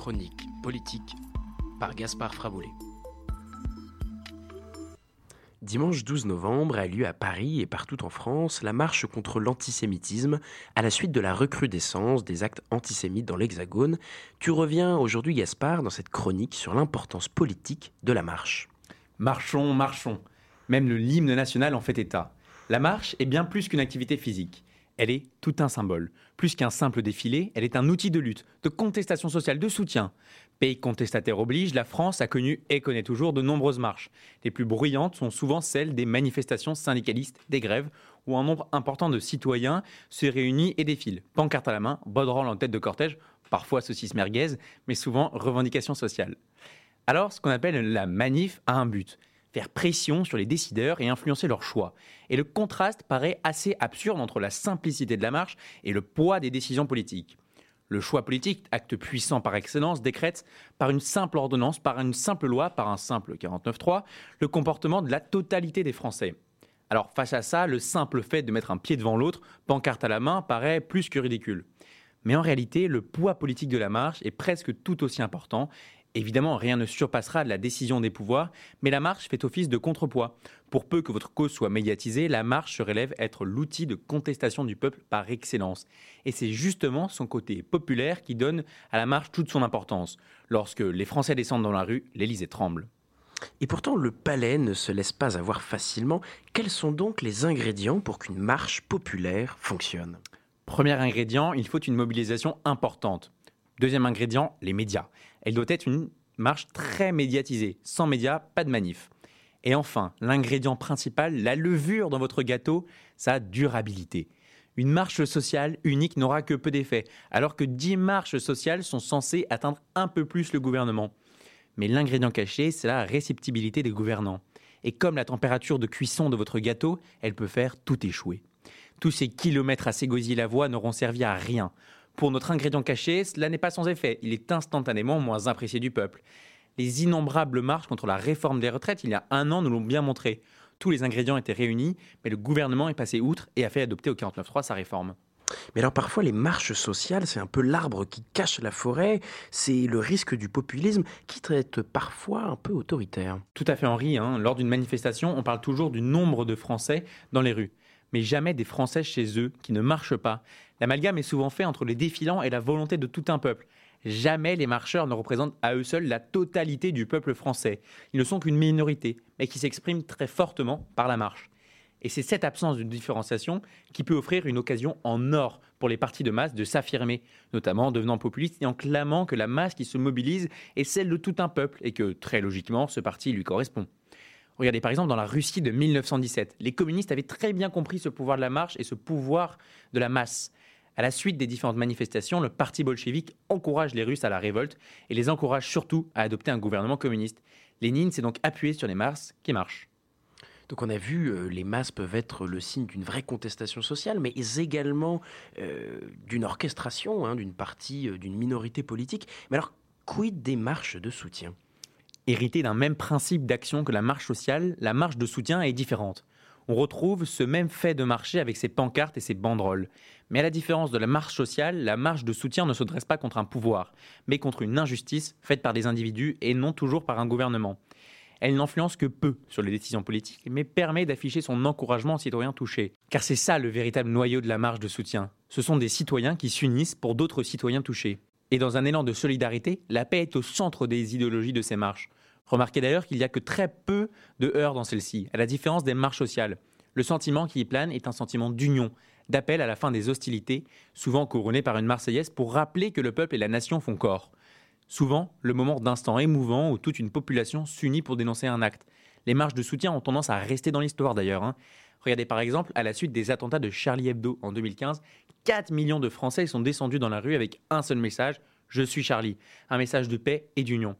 Chronique politique par Gaspard Fraboulet. Dimanche 12 novembre a lieu à Paris et partout en France la marche contre l'antisémitisme à la suite de la recrudescence des actes antisémites dans l'Hexagone. Tu reviens aujourd'hui, Gaspard, dans cette chronique sur l'importance politique de la marche. Marchons, marchons. Même le hymne national en fait état. La marche est bien plus qu'une activité physique. Elle est tout un symbole. Plus qu'un simple défilé, elle est un outil de lutte, de contestation sociale, de soutien. Pays contestataire oblige, la France a connu et connaît toujours de nombreuses marches. Les plus bruyantes sont souvent celles des manifestations syndicalistes, des grèves, où un nombre important de citoyens se réunit et défile, pancarte à la main, banderole en tête de cortège, parfois saucisse merguez, mais souvent revendication sociale. Alors, ce qu'on appelle la manif a un but faire pression sur les décideurs et influencer leurs choix. Et le contraste paraît assez absurde entre la simplicité de la marche et le poids des décisions politiques. Le choix politique, acte puissant par excellence, décrète par une simple ordonnance, par une simple loi, par un simple 49.3, le comportement de la totalité des Français. Alors face à ça, le simple fait de mettre un pied devant l'autre, pancarte à la main, paraît plus que ridicule. Mais en réalité, le poids politique de la marche est presque tout aussi important Évidemment, rien ne surpassera la décision des pouvoirs, mais la marche fait office de contrepoids. Pour peu que votre cause soit médiatisée, la marche se relève être l'outil de contestation du peuple par excellence. Et c'est justement son côté populaire qui donne à la marche toute son importance. Lorsque les Français descendent dans la rue, l'Élysée tremble. Et pourtant, le palais ne se laisse pas avoir facilement. Quels sont donc les ingrédients pour qu'une marche populaire fonctionne? Premier ingrédient, il faut une mobilisation importante. Deuxième ingrédient, les médias. Elle doit être une marche très médiatisée. Sans médias, pas de manif. Et enfin, l'ingrédient principal, la levure dans votre gâteau, sa durabilité. Une marche sociale unique n'aura que peu d'effet, alors que 10 marches sociales sont censées atteindre un peu plus le gouvernement. Mais l'ingrédient caché, c'est la réceptibilité des gouvernants. Et comme la température de cuisson de votre gâteau, elle peut faire tout échouer. Tous ces kilomètres à s'égosiller la voie n'auront servi à rien. Pour notre ingrédient caché, cela n'est pas sans effet. Il est instantanément moins apprécié du peuple. Les innombrables marches contre la réforme des retraites il y a un an nous l'ont bien montré. Tous les ingrédients étaient réunis, mais le gouvernement est passé outre et a fait adopter au 49.3 sa réforme. Mais alors parfois les marches sociales, c'est un peu l'arbre qui cache la forêt, c'est le risque du populisme qui traite parfois un peu autoritaire. Tout à fait Henri, hein. lors d'une manifestation, on parle toujours du nombre de Français dans les rues mais jamais des Français chez eux qui ne marchent pas. L'amalgame est souvent fait entre les défilants et la volonté de tout un peuple. Jamais les marcheurs ne représentent à eux seuls la totalité du peuple français. Ils ne sont qu'une minorité, mais qui s'expriment très fortement par la marche. Et c'est cette absence de différenciation qui peut offrir une occasion en or pour les partis de masse de s'affirmer, notamment en devenant populistes et en clamant que la masse qui se mobilise est celle de tout un peuple et que, très logiquement, ce parti lui correspond. Regardez par exemple dans la Russie de 1917, les communistes avaient très bien compris ce pouvoir de la marche et ce pouvoir de la masse. À la suite des différentes manifestations, le parti bolchevique encourage les Russes à la révolte et les encourage surtout à adopter un gouvernement communiste. Lénine s'est donc appuyé sur les masses qui marchent. Donc on a vu, euh, les masses peuvent être le signe d'une vraie contestation sociale, mais également euh, d'une orchestration hein, d'une partie, euh, d'une minorité politique. Mais alors, quid des marches de soutien? Héritée d'un même principe d'action que la marche sociale, la marche de soutien est différente. On retrouve ce même fait de marcher avec ses pancartes et ses banderoles. Mais à la différence de la marche sociale, la marche de soutien ne se dresse pas contre un pouvoir, mais contre une injustice faite par des individus et non toujours par un gouvernement. Elle n'influence que peu sur les décisions politiques, mais permet d'afficher son encouragement aux citoyens touchés. Car c'est ça le véritable noyau de la marche de soutien. Ce sont des citoyens qui s'unissent pour d'autres citoyens touchés. Et dans un élan de solidarité, la paix est au centre des idéologies de ces marches. Remarquez d'ailleurs qu'il n'y a que très peu de heurts dans celle-ci, à la différence des marches sociales. Le sentiment qui y plane est un sentiment d'union, d'appel à la fin des hostilités, souvent couronné par une Marseillaise pour rappeler que le peuple et la nation font corps. Souvent, le moment d'instant émouvant où toute une population s'unit pour dénoncer un acte. Les marches de soutien ont tendance à rester dans l'histoire d'ailleurs. Hein. Regardez par exemple, à la suite des attentats de Charlie Hebdo en 2015, 4 millions de Français sont descendus dans la rue avec un seul message Je suis Charlie. Un message de paix et d'union.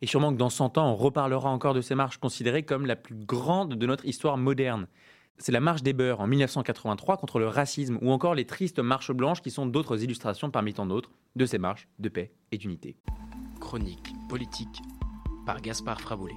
Et sûrement que dans 100 ans, on reparlera encore de ces marches considérées comme la plus grande de notre histoire moderne. C'est la marche des beurs en 1983 contre le racisme ou encore les tristes marches blanches qui sont d'autres illustrations parmi tant d'autres de ces marches de paix et d'unité. Chronique politique par Gaspard Fraboulet.